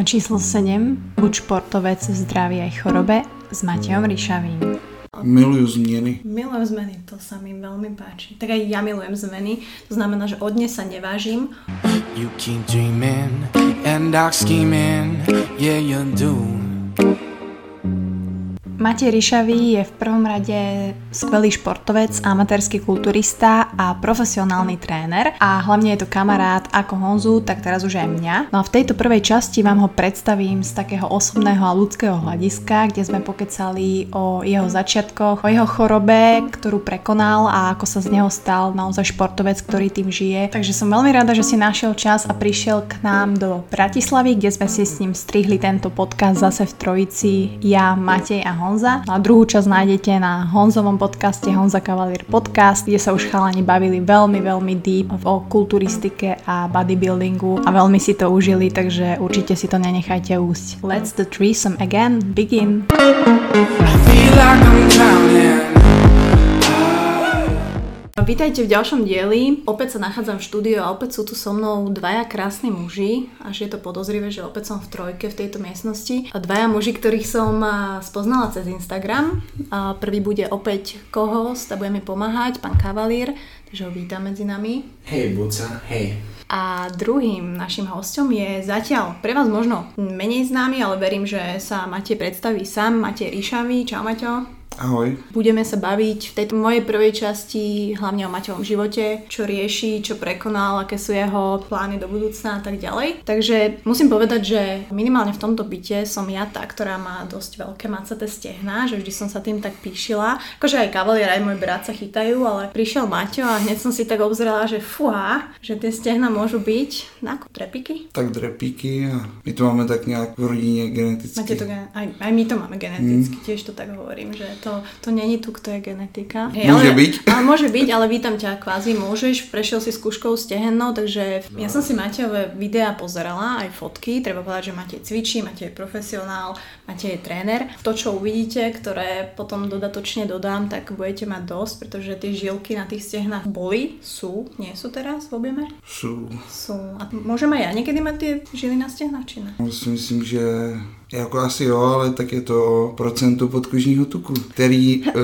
Epizóda číslo 7. Buď športovec v zdraví aj chorobe s Matejom Ryšavým. Milujú zmeny. Milujem zmeny, to sa mi veľmi páči. Tak aj ja milujem zmeny, to znamená, že od dnes sa nevážim. You keep dreaming and dark scheming, yeah you do. Matej Ryšavý je v prvom rade skvelý športovec, amatérsky kulturista a profesionálny tréner a hlavne je to kamarát ako Honzu, tak teraz už aj mňa. No a v tejto prvej časti vám ho predstavím z takého osobného a ľudského hľadiska, kde sme pokecali o jeho začiatkoch, o jeho chorobe, ktorú prekonal a ako sa z neho stal naozaj športovec, ktorý tým žije. Takže som veľmi rada, že si našiel čas a prišiel k nám do Bratislavy, kde sme si s ním strihli tento podcast zase v trojici ja, Matej a Honza Honza. A druhú časť nájdete na Honzovom podcaste Honza Cavalier Podcast, kde sa už chalani bavili veľmi, veľmi deep o kulturistike a bodybuildingu a veľmi si to užili, takže určite si to nenechajte úsť. Let's the threesome again begin. I feel like I'm drowning. Vítajte v ďalšom dieli. Opäť sa nachádzam v štúdiu a opäť sú tu so mnou dvaja krásni muži. Až je to podozrivé, že opäť som v trojke v tejto miestnosti. A dvaja muži, ktorých som spoznala cez Instagram. A prvý bude opäť co-host a bude mi pomáhať, pán Kavalír. Takže ho vítam medzi nami. Hej, Buca, hej. A druhým našim hostom je zatiaľ pre vás možno menej známy, ale verím, že sa Matej predstaví sám. Matej Ríšavý. Čau Maťo. Ahoj. Budeme sa baviť v tejto mojej prvej časti hlavne o Mateľom živote, čo rieši, čo prekonal, aké sú jeho plány do budúcna a tak ďalej. Takže musím povedať, že minimálne v tomto byte som ja tá, ktorá má dosť veľké macaté stehná, že vždy som sa tým tak píšila. Akože aj kavalier, aj môj brat sa chytajú, ale prišiel Maťo a hneď som si tak obzrela, že fuha, že tie stehna môžu byť na drepiky. Tak drepiky a my to máme tak nejak v rodine geneticky. Máte to, aj, aj my to máme geneticky, mm. tiež to tak hovorím, že to to, to není tu, kto je genetika. Hej, môže ale, byť. Ale môže byť, ale vítam ťa kvázi, môžeš, prešiel si skúškou stehennou, takže ja som si Matejové videá pozerala, aj fotky, treba povedať, že Matej cvičí, Matej je profesionál, Matej je tréner. To, čo uvidíte, ktoré potom dodatočne dodám, tak budete mať dosť, pretože tie žilky na tých stehnách boli, sú, nie sú teraz v objeme? Sú. Sú. A môžem aj ja niekedy mať tie žily na stehnách, či ne? Ja si myslím, že jako asi jo, ale tak je to o procentu podkožního tuku, který uh,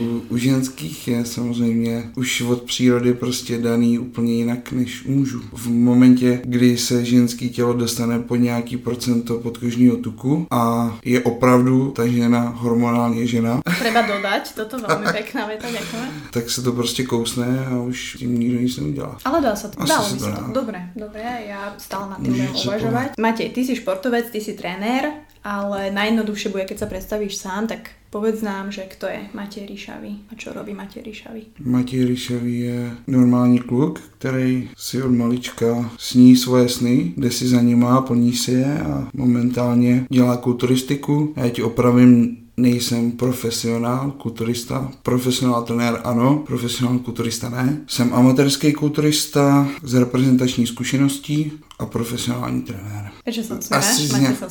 u, u ženských je samozřejmě už od přírody prostě daný úplně jinak než u mužů. V momentě, kdy se ženský tělo dostane po nějaký procento podkožního tuku a je opravdu ta žena hormonálně žena. Treba dodať, toto velmi pěkná věta, děkujeme. Tak se to prostě kousne a už tím nikdo nic neudělá. Ale dá se to, Asi dalo se to, to. Dobre, dobre, já stále na tím budem uvažovať. Matej, ty jsi športovec, ty jsi trenér, ale najjednoduchšie bude, keď sa predstavíš sám, tak povedz nám, že kto je Matej Ríšavý a čo robí Matej Ríšavý. Matej Ríšavý je normální kluk, který si od malička sní svoje sny, jde si za nima, plní si je a momentálně dělá kulturistiku. Já ti opravím nejsem profesionál, kulturista, profesionál trenér ano, profesionál kulturista ne. Jsem amatérský kulturista s reprezentační zkušeností a profesionální trenér. Prečo sa Asi nějak, sa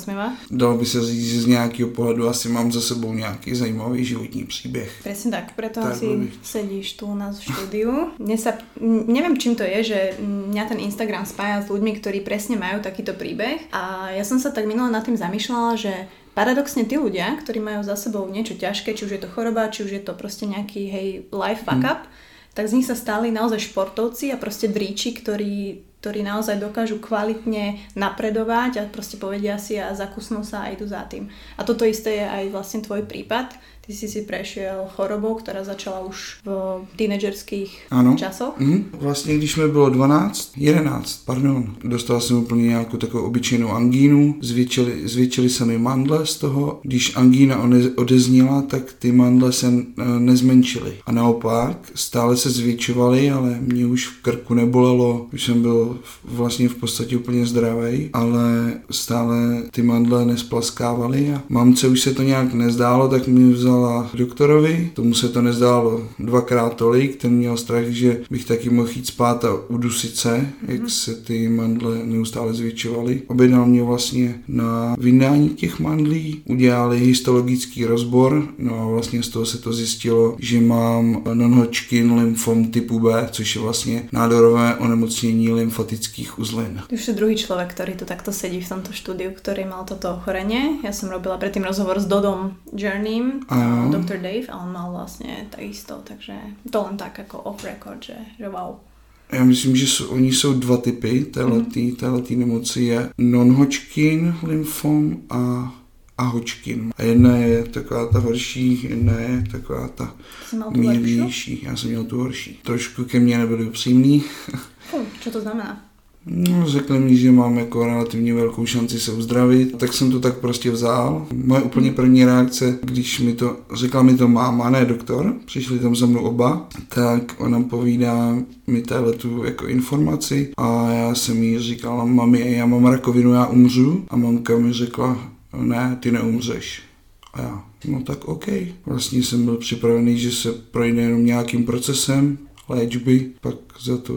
Dalo by se říct, z nějakého pohledu asi mám za sebou nějaký zajímavý životní příběh. Presne tak, preto tak asi by... sedíš tu u nás v štúdiu. Mne sa, neviem čím to je, že mňa ten Instagram spája s ľuďmi, ktorí presne majú takýto príbeh a ja som sa tak minule nad tým zamýšľala, že paradoxne tí ľudia, ktorí majú za sebou niečo ťažké, či už je to choroba, či už je to proste nejaký hej life fuck hmm. up, mm. tak z nich sa stali naozaj športovci a proste dríči, ktorí, ktorí naozaj dokážu kvalitne napredovať a proste povedia si a zakusnú sa a idú za tým. A toto isté je aj vlastne tvoj prípad Ty si si prešiel chorobou, která začala už v teenagerských ano. časoch. Mhm. Vlastně, když mi bylo 12, 11, pardon, dostal jsem úplně nějakou takovou obyčejnou angínu, zvětšily, zvětšily se mi mandle z toho. Když angína odezněla, tak ty mandle se eh, nezmenšily. A naopak, stále se zvětšovaly, ale mě už v krku nebolelo, už jsem byl vlastně v podstatě úplně zdravý, ale stále ty mandle nesplaskávaly a mamce už se to nějak nezdálo, tak mi vzal vzala doktorovi, tomu se to nezdálo dvakrát tolik, ten měl strach, že bych taky mohl jít spát a udusit se, mm-hmm. jak se ty mandle neustále zvětšovaly. Objednal mě vlastně na vydání těch mandlí, udělali histologický rozbor, no a vlastně z toho se to zjistilo, že mám non-Hodgkin lymfom typu B, což je vlastně nádorové onemocnění lymfatických uzlin. Ty už je druhý člověk, který tu takto sedí v tomto štúdiu, který mal toto ochorenie. Já jsem robila předtím rozhovor s Dodom Journeym, Dr. Dave, on mal vlastně takisto, takže to len tak jako off record, že, že wow. Já myslím, že jsou, oni jsou dva typy téhletý, mm. téhletý nemoci. Je non-Hodgkin lymfom a a Hodgkin. A jedna je taková ta horší, jedna je taková ta mírnější. Já jsem měl tu horší. Trošku ke mně nebyli upřímný. Co to znamená? No, řekli mi, že mám jako relativně velkou šanci se uzdravit, tak jsem to tak prostě vzal. Moje úplně první reakce, když mi to, řekla mi to máma, ne doktor, přišli tam za mnou oba, tak ona povídá mi téhle tu jako informaci a já jsem jí říkal, mami, já mám rakovinu, já umřu a mamka mi řekla, ne, ty neumřeš. A já, no tak OK. Vlastně jsem byl připravený, že se projde jenom nějakým procesem, léčby, pak za to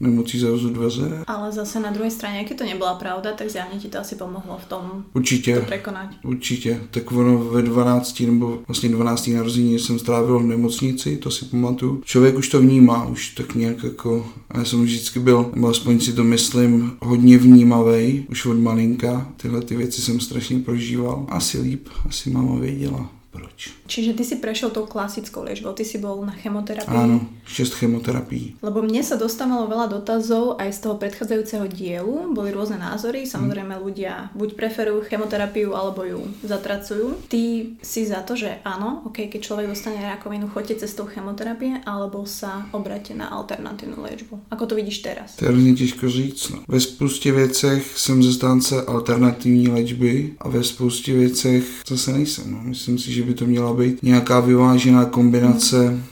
nemocí zavřu dveře. Ale zase na druhé straně, jak to nebyla pravda, tak zjavně ti to asi pomohlo v tom určitě, to překonat. Určitě. Tak ono ve 12 nebo vlastně 12. narození jsem strávil v nemocnici, to si pamatuju. Člověk už to vnímá, už tak nějak jako, já jsem vždycky byl, nebo aspoň si to myslím, hodně vnímavý, už od malinka. Tyhle ty věci jsem strašně prožíval. Asi líp, asi máma věděla proč. Čiže ty si prešiel tou klasickou liečbou, ty si bol na chemoterapii. Áno, 6 chemoterapií. Lebo mne sa dostávalo veľa dotazov aj z toho predchádzajúceho dielu, boli rôzne názory, samozrejme ľudia buď preferujú chemoterapiu, alebo ju zatracujú. Ty si za to, že áno, ok, keď človek dostane rakovinu, choďte cestou chemoterapie, alebo sa obrate na alternatívnu liečbu. Ako to vidíš teraz? To je hrozně těžko říct. No. Ve spoustě věcech jsem zastánce alternativní léčby a ve spoustě věcech zase nejsem. No. Myslím si, že že by to měla být nějaká vyvážená kombinace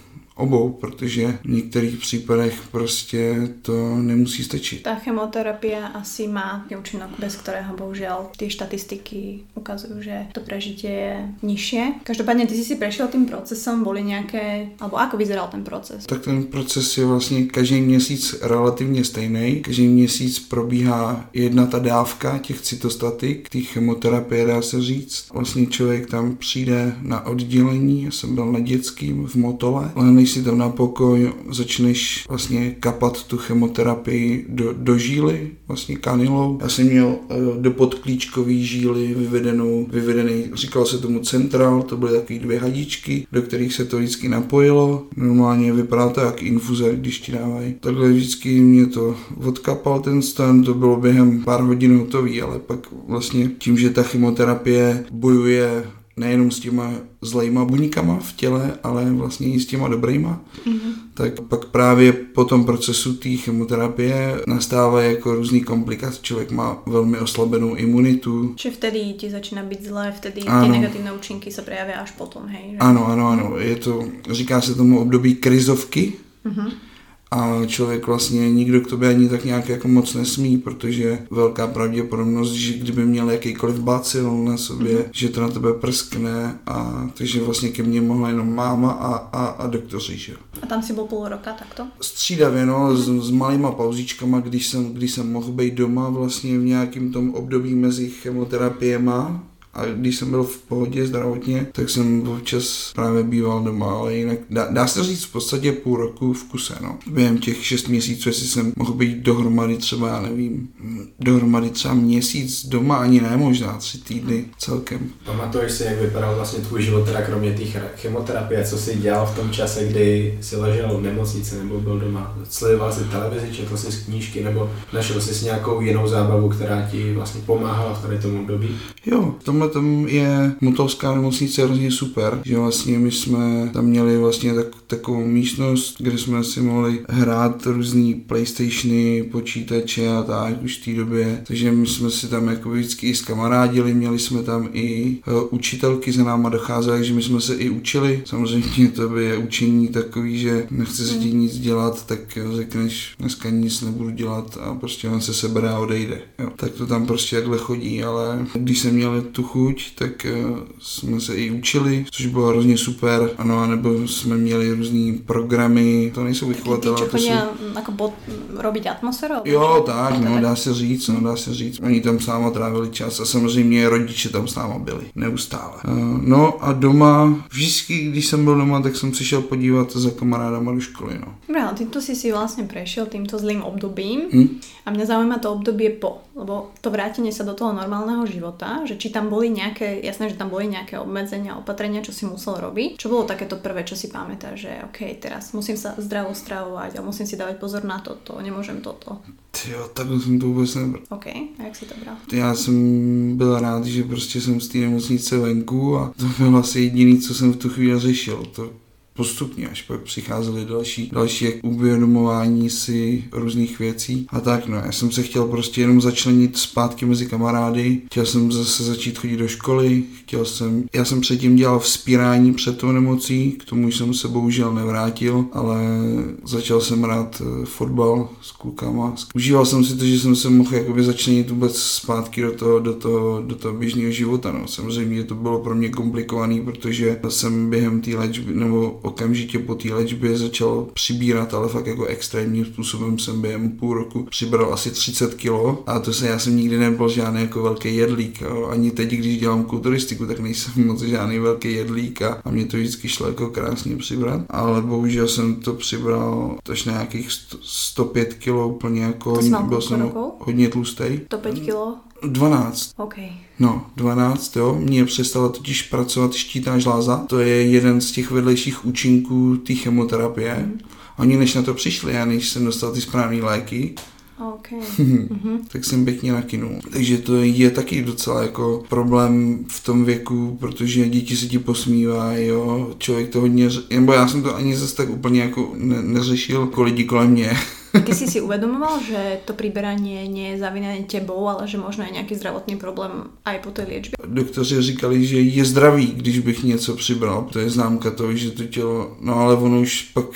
obou, protože v některých případech prostě to nemusí stačit. Ta chemoterapie asi má účinok, bez kterého bohužel ty štatistiky ukazují, že to prežitie je nižší. Každopádně ty jsi si prešel tím procesem, byly nějaké, alebo ako vyzeral ten proces? Tak ten proces je vlastně každý měsíc relativně stejný. Každý měsíc probíhá jedna ta dávka těch cytostatik, těch chemoterapie dá se říct. Vlastně člověk tam přijde na oddělení, já jsem byl na dětským v Motole, ale si tam na pokoj, začneš vlastně kapat tu chemoterapii do, do žíly, vlastně kanilou. Já jsem měl uh, do podklíčkový žíly vyvedenou, vyvedený, říkal se tomu central, to byly takové dvě hadičky, do kterých se to vždycky napojilo. Normálně vypadá to jak infuze, když ti dávají. Takhle vždycky mě to odkapal ten stan, to bylo během pár hodin hotový, ale pak vlastně tím, že ta chemoterapie bojuje nejenom s těma zlejma buňkama v těle, ale vlastně i s těma dobrýma, mm-hmm. tak pak právě po tom procesu té chemoterapie nastává jako různý komplikace. Člověk má velmi oslabenou imunitu. Či vtedy ti začíná být zlé, vtedy ano. ty negativní účinky se projaví až potom, hej? Že? Ano, ano, ano. Je to, říká se tomu období krizovky, mm-hmm a člověk vlastně nikdo k tobě ani tak nějak jako moc nesmí, protože velká pravděpodobnost, že kdyby měl jakýkoliv bacil na sobě, mm-hmm. že to na tebe prskne a takže vlastně ke mně mohla jenom máma a, a, a doktoři, že A tam si byl půl roka takto? Střídavě, no, s, s malýma pauzičkama, když jsem, když jsem mohl být doma vlastně v nějakém tom období mezi chemoterapiema a když jsem byl v pohodě zdravotně, tak jsem občas právě býval doma, ale jinak dá, dá se říct v podstatě půl roku v kuse, no. Během těch šest měsíců, jestli jsem mohl být dohromady třeba, já nevím, dohromady třeba měsíc doma, ani ne, možná tři týdny celkem. Pamatuješ si, jak vypadal vlastně tvůj život, teda kromě té chemoterapie, co jsi dělal v tom čase, kdy jsi ležel v nemocnici nebo byl doma? Sledoval jsi televizi, četl jsi z knížky nebo našel jsi nějakou jinou zábavu, která ti vlastně pomáhala v tady tomu období? Jo, v tom tomhle tam je Motolská nemocnice hrozně super, že vlastně my jsme tam měli vlastně tak, takovou místnost, kde jsme si mohli hrát různý Playstationy, počítače a tak už v té době, takže my jsme si tam jako vždycky i skamarádili, měli jsme tam i uh, učitelky za náma docházely, takže my jsme se i učili, samozřejmě to by je učení takový, že nechce se ti nic dělat, tak řekneš dneska nic nebudu dělat a prostě on se sebere a odejde. Jo. Tak to tam prostě takhle chodí, ale když jsem měl tu chuť, tak eh, jsme se i učili, což bylo hrozně super. Ano, nebo jsme měli různý programy, to nejsou vychovatelé, to jsou... chodia mm, ako bod, robiť atmosféru? Jo, tak, to no, dá se říct, no, dá se říct. Oni tam s náma trávili čas a samozřejmě rodiče tam s náma byli, neustále. Eh, No a doma, vždycky, když jsem byl doma, tak jsem přišel podívat za kamarádama do školy, no. Dobre, ale týmto si si vlastne prešiel týmto zlým obdobím Hm? a mňa zaujíma to obdobie po, lebo to vrátenie sa do toho normálneho života, že či tam boli nejaké, jasné, že tam boli nejaké obmedzenia, opatrenia, čo si musel robiť. Čo bolo takéto prvé, čo si pamätáš, že OK, teraz musím sa zdravo stravovať a musím si dávať pozor na toto, nemôžem toto. Tyjo, takhle jsem to vůbec nebral. OK, a jak si to bral? Já jsem byl rád, že prostě jsem z té nemocnice venku a to bylo asi jediný, co jsem v tu chvíli řešil. To postupně, až pak přicházely další, další jak uvědomování si různých věcí a tak no. Já jsem se chtěl prostě jenom začlenit zpátky mezi kamarády, chtěl jsem zase začít chodit do školy, chtěl jsem, já jsem předtím dělal vzpírání před tou nemocí, k tomu jsem se bohužel nevrátil, ale začal jsem rád eh, fotbal s klukama. Užíval jsem si to, že jsem se mohl jakoby začlenit vůbec zpátky do toho, do toho, do toho běžného života. No. Samozřejmě to bylo pro mě komplikovaný, protože jsem během té léčby, nebo okamžitě po té léčbě začal přibírat, ale fakt jako extrémním způsobem jsem během půl roku přibral asi 30 kilo a to se já jsem nikdy nebyl žádný jako velký jedlík. Jo. Ani teď, když dělám kulturistiku, tak nejsem moc žádný velký jedlík a, a mě to vždycky šlo jako krásně přibrat. Ale bohužel jsem to přibral až na nějakých 100, 105 kilo úplně jako byl jsem hodně tlustý. To 5 kilo? 12. OK. No, 12, jo. Mně přestala totiž pracovat štítná žláza. To je jeden z těch vedlejších účinků té chemoterapie. Mhm. Oni než na to přišli, já než jsem dostal ty správné léky, OK. Mhm. tak jsem pěkně nakynul. Takže to je taky docela jako problém v tom věku, protože děti se ti posmívají, jo, člověk to hodně, nebo já jsem to ani zase tak úplně jako ne- neřešil, jako lidi kolem mě. Ty si si uvedomoval, že to priberanie nie je zavinané tebou, ale že možno je nejaký zdravotný problém aj po tej liečbe? Doktoři říkali, že je zdravý, když bych něco přibral. To je známka toho, že to tělo, no ale ono už pak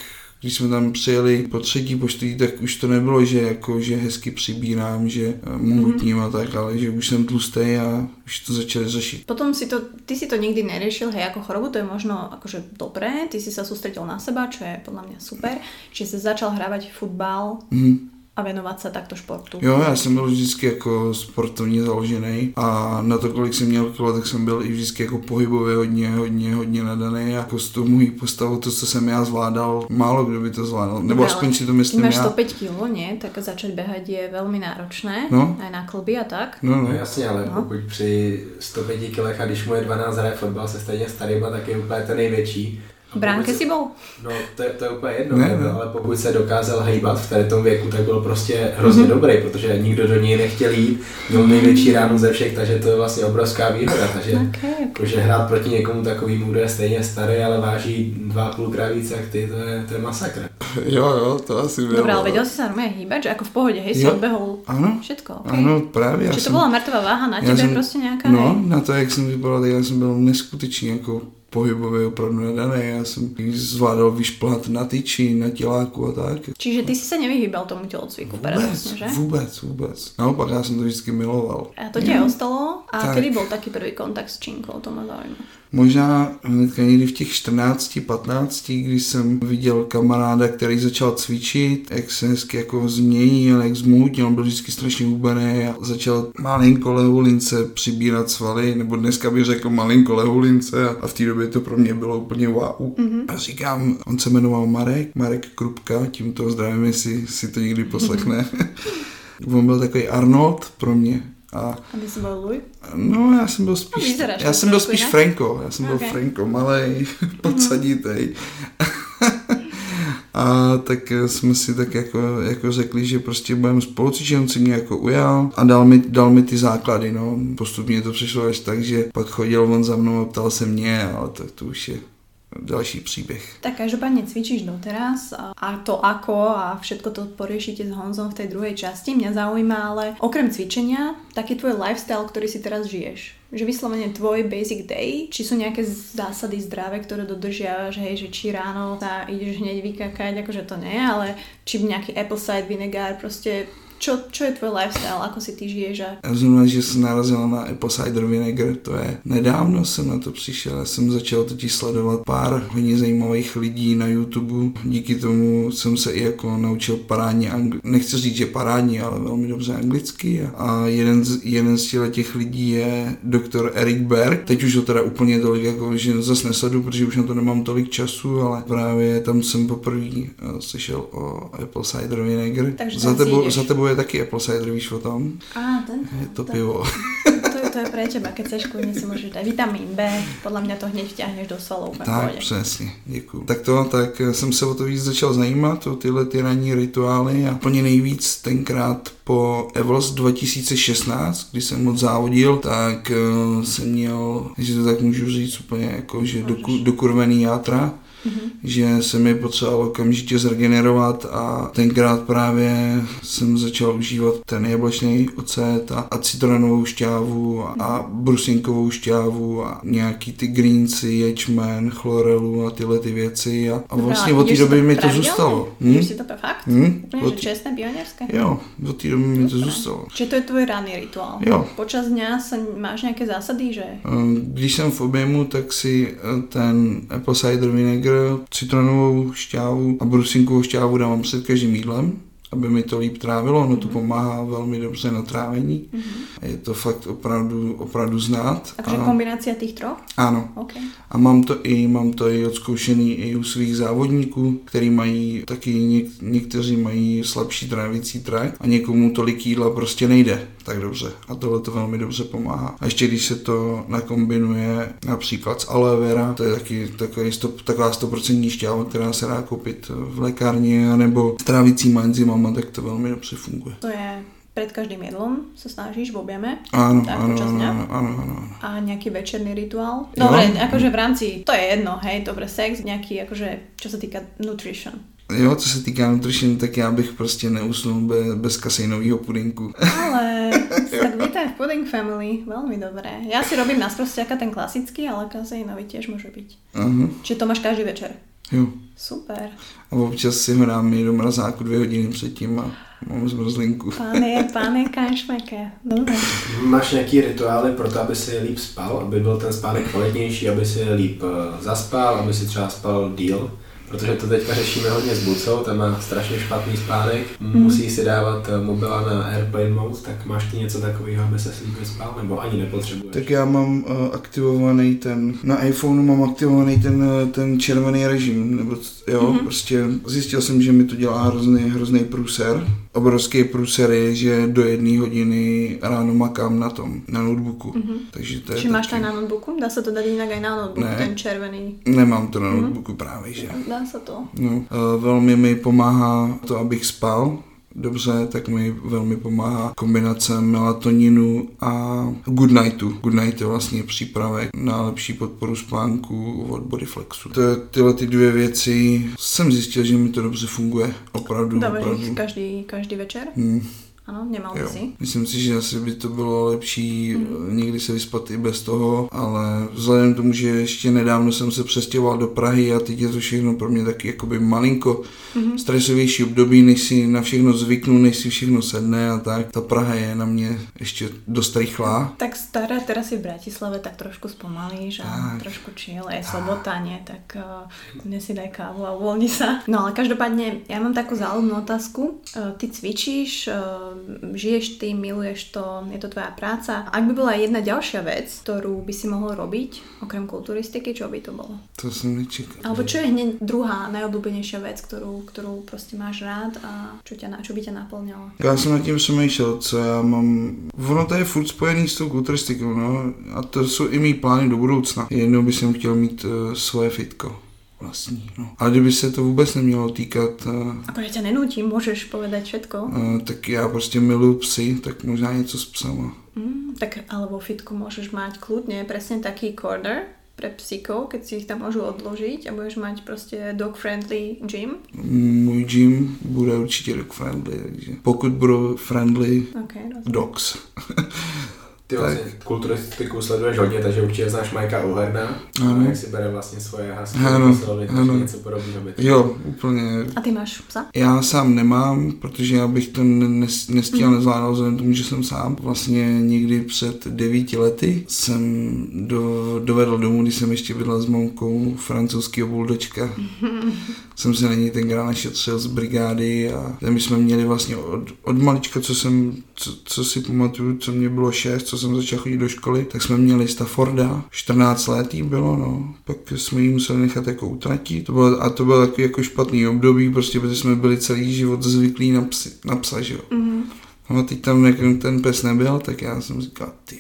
když jsme tam přijeli po třetí, po čtvrtý, tak už to nebylo, že jako, že hezky přibírám, že eh, mohutním a tak, ale že už jsem tlustý a už to začali řešit. Potom si to, ty si to nikdy neriešil, hej, ako chorobu, to je možno akože dobré, ty si sa sústredil na seba, čo je podľa mňa super, čiže si začal hrávať futbal Mhm. A venovať sa takto športu. Jo, já jsem byl vždycky jako sportovně založený a na to, kolik jsem měl kilo, tak jsem byl i vždycky jako pohybově hodně, hodně, hodně nadaný. Jako s tou mojí postavou, to, co jsem já zvládal, málo kdo by to zvládal. Nebo Dobre, aspoň si to myslím máš já. 105 kg, nie? Tak začať behať je veľmi náročné, No. aj na klby a tak. No, No no. jasně, ale No. pokud při 105 kilech a když mu je 12 hraje fotbal se stejně starýma, tak je úplně ten největší. Pokud si bol? No, to, je- to je úplně jedno, Ne, ne, ne. ale pokud se dokázal hejbat v tady tom věku, tak byl prostě hrozně Mhm. dobrý, protože nikdo do něj nechtěl jít, měl největší ránu ze všech, takže to je vlastně obrovská výhoda, takže Okay, okay. jakože hrát proti někomu takovýmu, kdo je stejně starý, ale váží dva půl krát víc jak ty, to je, to je masakr. Jo, jo, to asi bylo. Dobre, ale vedel si sa normálne hýbať, že ako v pohode, hej, si odbehol Ano, všetko, okay. ano, právě. Či to jsem, bola mŕtvá váha na tebe, jsem- prostě nějaká, No, hej? na to, jak jsem vypadal, já jsem byl neskutečně jako pohybově opravdu nadaný. Já jsem zvládal vyšplhat na tyči, na těláku a tak. Čiže ty si sa nevyhýbal tomu telocviku, paradoxne, že? vůbec, vůbec. Naopak, já jsem to vždycky miloval. A to tě ostalo? A Tak. kedy bol taký prvý kontakt s činkou, to ma zaujíma. Možná hnedka někdy v těch 14, 15, když jsem viděl kamaráda, který začal cvičit, jak se hezky jako změnil, jak zmutnil, byl vždycky strašně hubený a začal malinko lehulince přibírat svaly, nebo dneska bych řekl malinko lehulince a v té době to pro mě bylo úplně wow. Mm-hmm. A říkám, on se jmenoval Marek, Marek Krupka, tímto zdravím, jestli si to někdy poslechne. on byl takový Arnold pro mě. A A ty si bol Louis? No, já jsem byl spíš, vyzeráš já jsem byl spíš jinak. Franko, já jsem byl Ok. Franko, malej, podsaditej. A tak jsme si tak jako, jako řekli, že prostě budeme spolu cvičit, on si mě jako ujal a dal mi, dal mi ty základy, no. Postupně to přišlo až tak, že pak chodil on za mnou a ptal se mě, ale tak to už je další příběh. Tak každopádne cvičíš doteraz a, to ako a všetko to poriešite s Honzom v tej druhej časti. Mňa zaujíma ale okrem cvičenia, taký tvoj lifestyle, ktorý si teraz žiješ. Že vyslovene tvoj basic day, či sú nejaké zásady zdravé, ktoré dodržiavaš, hej, že či ráno sa ideš hneď vykakať, akože to nie, ale či nejaký apple cider vinegar, proste Čo, čo je tvoj lifestyle, ako si ty žiješ? A... Já znamená, že jsem narazil na Apple Cider Vinegar, to je nedávno jsem na to přišel, já jsem začal totiž sledovat pár hodně zajímavých lidí na YouTube, díky tomu jsem se i jako naučil parádně, angli- nechci říct, že parádně, ale velmi dobře anglicky. A, jeden z, jeden z těch lidí je doktor Eric Berg, teď už ho teda úplně tolik jako, že zase nesledu, protože už na to nemám tolik času, ale právě tam jsem poprvé uh, slyšel o Apple Cider Vinegar. Takže za tebou, za tebou je taky Apple Cider, víš o tom? Á, ten. Je to to, pivo. to, je, pre teba, keď chceš kľudne si môžeš dať vitamín B, podľa mňa to hneď vťahneš do v Tak, přesně, děkuji. Tak to, tak jsem se o to víc začal zajímat, o tyhle ty ranní rituály a plně nejvíc tenkrát po Evos 2016, kdy jsem moc závodil, tak uh, jsem měl, že to tak můžu říct úplně jako, že doku, dokurvený játra, Mhm. že se mi potřeboval okamžitě zregenerovat a tenkrát právě jsem začal užívat ten jablečný ocet a, a citronovou šťávu a, a brusinkovou šťávu a nějaký ty greensy, ječmen, chlorelu a tyhle ty věci a, a Dobrá, vlastně od té doby mi to zůstalo. Ideš si to fakt? Hm? Úplne, Od, že čestné, pionierské? jo, od té doby mi to zůstalo. Čiže to je tvoj ranný rituál. Jo. Počas dňa sa, máš nejaké zásady, že Eh, Když jsem v objemu, tak si eh, ten apple cider vinegar, citronovou šťávu a brusinkovou šťávu dávám před každým jídlem, aby mi to líp trávilo, ono to pomáhá velmi dobře na trávení. A je to fakt opravdu, opravdu znát. A, kombinácia tých troch? ano. OK. A mám to i, mám to i odzkoušený i u svých závodníků, který mají taky, něk, někteří mají slabší trávicí trakt a někomu tolik jídla prostě nejde tak dobře. A tohle to velmi dobře pomáhá. A ještě když se to nakombinuje například s aloe vera, to je taky takový stop, taková 100% šťáva, která se dá koupit v lékárně, nebo s trávicíma enzymama, tak to velmi dobře funguje. To je pred každým jedlom sa snažíš v objeme Ano, Tak, ano, počas ano, dňa? ano, ano, a nejaký večerný rituál. Jo. Dobre, akože v rámci, to je jedno, hej, dobre, sex, nejaký, akože, čo sa týka nutrition. Jo, co se týká nutrition, tak já bych prostě neusnul bez, bez kasejnového pudinku. Ale tak vítaj v Pudding Family, veľmi dobré. Ja si robím na sprosťaka ten klasický, ale kazeinový tiež môže byť. Aha, Čiže to máš každý večer. Jo. Super. A občas si ho dám do mrazáku dvě hodiny předtím a mám zmrzlinku. Pane, pane Kanšmeke. Dobre. Máš nějaký rituály pro to, aby si líp spal, aby byl ten spánek kvalitnější, aby si líp eh, zaspal, aby si třeba spal díl? Protože to teďka řešíme hodně s Bucou, ten má strašně špatný spánek, musí si dávat eh, mobila na airplane mode, tak máš ty něco takového, aby se líp vyspal, nebo ani nepotřebuješ? Tak já mám uh, aktivovaný ten, na iPhoneu mám aktivovaný ten, uh, ten červený režim, nebo jo, mm-hmm. prostě zjistil jsem, že mi to dělá hrozný, hrozný průser. Obrovský průser je, že do jedné hodiny ráno makám na tom, na notebooku. Mm-hmm. Takže to je Či máš to taky- na notebooku? Dá sa to dať inak aj na notebook, Ne. ten červený. Nemám to na notebooku právě, že. Dá sa to. No, eh, velmi mi pomáhá to, abych spal dobře, tak mi velmi pomáhá kombinace melatoninu a good nightu. Good night je vlastně přípravek na lepší podporu spánku od Bodyflexu. To, tyhle ty dvě věci jsem zjistil, že mi to dobře funguje. Opravdu, Dávaš ich opravdu. každý, každý večer? Hmm. Áno, nemal by Jo. si. Myslím si, že asi by to bylo lepší mm. někdy se vyspat i bez toho, ale vzhledem k tomu, že ještě nedávno jsem se přestěhoval do Prahy a teď je to všechno pro mě taky jakoby malinko mm. stresovější období, než si na všechno zvyknu, než si všechno sedne a tak. Ta Praha je na mě ještě dost rychlá. Tak staré, teraz si v Bratislave, tak trošku spomalíš a Tak. trošku chill, je sobota, nie, tak uh, dnes si daj kávu a uvoľni sa. No ale každopádne, ja mám takú záľubnú otázku. Uh, ty cvičíš, uh, žiješ ty, miluješ to, je to tvoja práca. Ak by bola jedna ďalšia vec, ktorú by si mohol robiť, okrem kulturistiky, čo by to bolo? To jsem nečekal. Alebo čo je hneď druhá najobľúbenejšia vec, ktorú, ktorú proste máš rád a čo, ťa, čo by ťa naplňalo? Já jsem nad tím přemýšlel, co já mám... Ono to je furt spojený s tou kulturistikou, no. A to jsou i mý plány do budoucna. Jednou bych jsem chtěl mít uh, svoje fitko vlastní, no. Ale kdyby se to vůbec nemělo týkat, uh, Akože ťa nenútim, môžeš povedať všetko. uh, tak já prostě miluju psy, tak možná něco s psama. Mm, tak alebo fitku môžeš mať kľudne presne taký corner pre psíkov, keď si ich tam môžu odložiť a budeš mať proste dog-friendly gym. Můj gym bude určitě dog friendly, takže pokud budou friendly OK, rozumiem. dogs, Ty vlastně tak. kulturistiku sleduješ hodně, takže určitě znáš Majka Uherna, ano. jak si bere vlastně svoje hasky, ano, ano. něco podobného. Jo, úplně. A ty máš psa? Já sám nemám, protože já bych to nes, nestíhal, mm. nezvládal vzhledem tomu, že jsem sám. Vlastně někdy před devíti lety jsem do, dovedl domů, když jsem ještě bydlel s mamkou francouzského buldočka. jsem se na něj tenkrát našetřil z brigády a my jsme měli vlastně od, od malička, co jsem, co, co si pamatuju, co mě bylo šest, co jsem začal chodit do školy, tak jsme měli Stafforda, 14 let jí bylo, no. Pak jsme ji museli nechat jako utratit. To bylo, a to bylo takový jako špatný období, prostě, protože jsme byli celý život zvyklí na, psi, na psa, že jo. Mm-hmm. No a teď tam ten pes nebyl, tak já jsem říkal, ty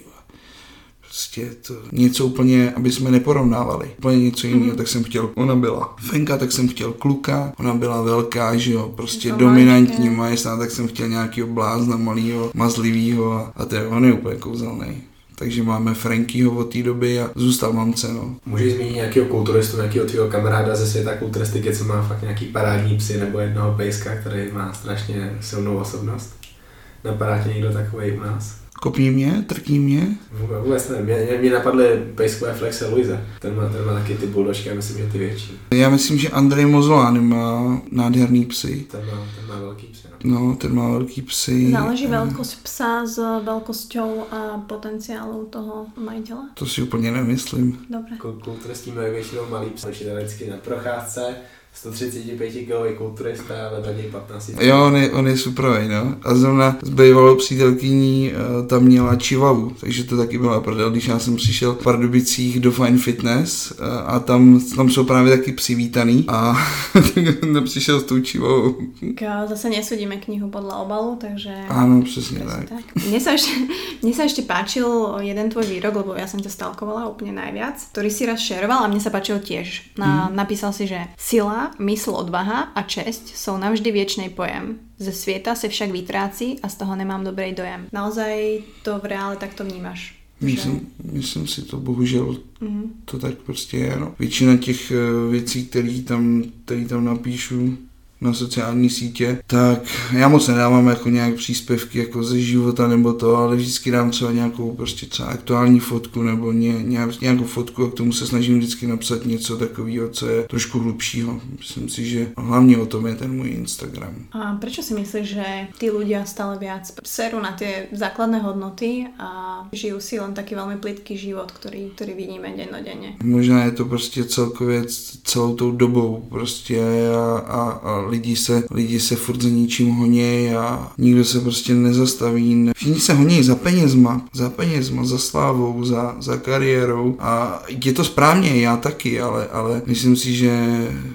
prostě to něco úplně, aby jsme neporovnávali. Úplně něco jiného, mm. tak jsem chtěl, ona byla Fenka, tak jsem chtěl kluka, ona byla velká, že jo, prostě to dominantní majestát, tak jsem chtěl nějakého blázna malého, mazlivého a, a to je, on je úplně kouzelný. Takže máme Frankyho od té doby a zůstal mamce, no. Můžeš zmínit nějakého kulturistu, nějakého tvého kamaráda ze světa kulturistiky, co má fakt nějaký parádní psy nebo jednoho pejska, který má strašně silnou osobnost? Napadá tě někdo takový u nás? Kopní mě, trkní mě. Vůbec ne, mě, mě, napadly pejskové flexe Luise. Ten má, ten má taky ty buldožky, já myslím, že ty větší. Já myslím, že Andrej Mozolány má nádherný psy. Ten má, ten má velký psy. No. no, ten má velký psy. Záleží velkost psa s velkostí a potenciálu toho majitele? To si úplně nemyslím. Dobře. Kulturisti mají většinou malý psy, vždycky na procházce 135 kg kulturista, ale do něj 15 Jo, on je, on je super, no. A zrovna s bývalou přítelkyní uh, tam měla čivavu, takže to taky byla prdel, když já jsem přišel v Pardubicích do Fine Fitness uh, a tam, tam jsou právě taky psi vítaný a nepřišel s tou čivavou. Tak zase nesudíme knihu podle obalu, takže... Ano, přesně tak. tak. Mne sa, ešte, mne sa ešte páčil jeden tvoj výrok, lebo ja som ťa stalkovala úplne najviac, ktorý si raz šeroval a mne sa páčil tiež. Na, hmm. Napísal si, že sila mysl, odvaha a česť jsou navždy věčný pojem. Ze světa se však vytrácí a z toho nemám dobrý dojem. Naozaj to v reále takto vnímáš? Myslím, myslím si to, bohužel mm-hmm. to tak prostě je. No. Většina těch eh, věcí, které tam, který tam napíšu, na sociální sítě, tak já moc nedávám jako nějak příspěvky jako ze života nebo to, ale vždycky dám třeba nějakou prostě třeba aktuální fotku nebo ně, nějak, nějakou fotku a k tomu se snažím vždycky napsat něco takového, co je trošku hlubšího. Myslím si, že hlavně o tom je ten můj Instagram. A proč si myslíš, že ty ľudia stále viac seru na ty základné hodnoty a žijú si len taký velmi plitký život, který, který vidíme dennodenně? Možná je to prostě celkově celou tou dobou prostě a, a, a lidi se, lidi se furt za ničím honí a nikdo se prostě nezastaví. Všichni se honí za penězma, za penězma, za slávou, za, za kariérou a je to správně, já taky, ale, ale myslím si, že...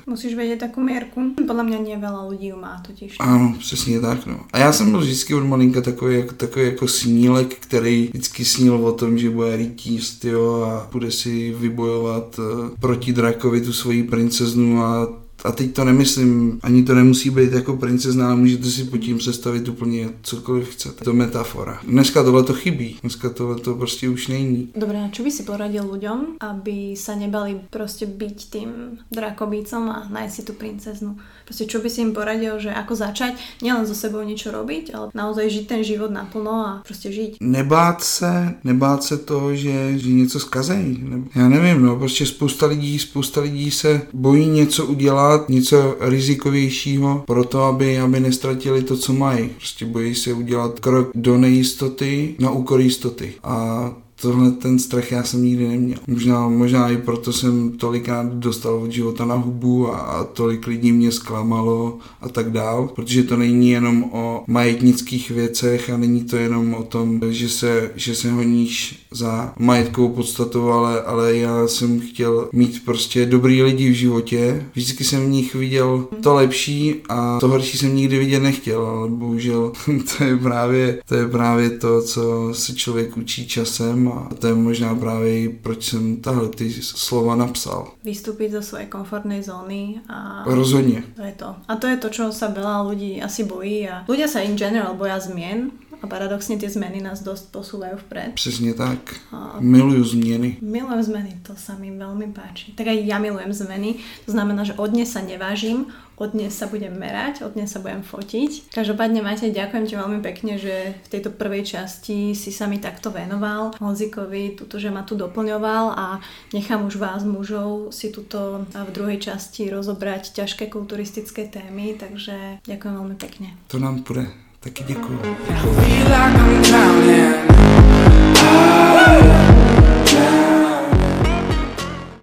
Musíš vědět takovou měrku. Podle mě nie veľa lidí má totiž. Ano, přesně tak, no. A já jsem byl vždycky od malinka takový, jako, takový jako snílek, který vždycky snil o tom, že bude rytíst, jo, a bude si vybojovat uh, proti drakovi tu svoji princeznu a a teď to nemyslím, ani to nemusí být jako princezna, ale můžete si pod tím představit úplně cokoliv chcete. To metafora. Dneska tohle to chybí. Dneska tohle to prostě už není. Dobré, a čo by si poradil lidem, aby se nebali prostě být tím drakobícom a najít si tu princeznu? Prostě čo by si im poradil, že ako začať, nielen so sebou niečo robiť, ale naozaj žiť ten život naplno a prostě žít. Nebát se, nebát se toho, že, že něco zkazejí. Já nevím, no, prostě spousta lidí, spousta lidí se bojí něco udělat, něco rizikovějšího, proto aby, aby nestratili to, co mají. Prostě bojí se udělat krok do nejistoty na úkor jistoty. A tohle ten strach já jsem nikdy neměl. Možná, možná i proto jsem tolikrát dostal od života na hubu a, a tolik lidí mě zklamalo a tak dál, protože to není jenom o majetnických věcech a není to jenom o tom, že se, že se honíš za majetkovou podstatu, ale, ale já jsem chtěl mít prostě dobrý lidi v životě. Vždycky jsem v nich viděl to lepší a to horší jsem nikdy vidět nechtěl, ale bohužel to je právě to, je právě to co se člověk učí časem a to je možná právě proč jsem tahle ty slova napsal. Vystúpiť zo svojej komfortnej zóny a... Rozhodně. To je to. A to je to, čo sa veľa ľudí asi bojí a ľudia sa in general boja zmien a paradoxne tie zmeny nás dosť posúvajú vpred. Přesně tak. A... Miluju změny. Milujem zmeny, to sa mi veľmi páči. Tak aj ja milujem zmeny, to znamená, že od dnes sa nevážim, od dnes sa budem merať, od dnes sa budem fotiť. Každopádne Matej, ďakujem ti veľmi pekne, že v tejto prvej časti si sa mi takto venoval. Honzikovi, tuto, že ma tu doplňoval a nechám už vás mužov si tuto v druhej časti rozobrať ťažké kulturistické témy, takže ďakujem veľmi pekne. To nám bude. Taky děkuju.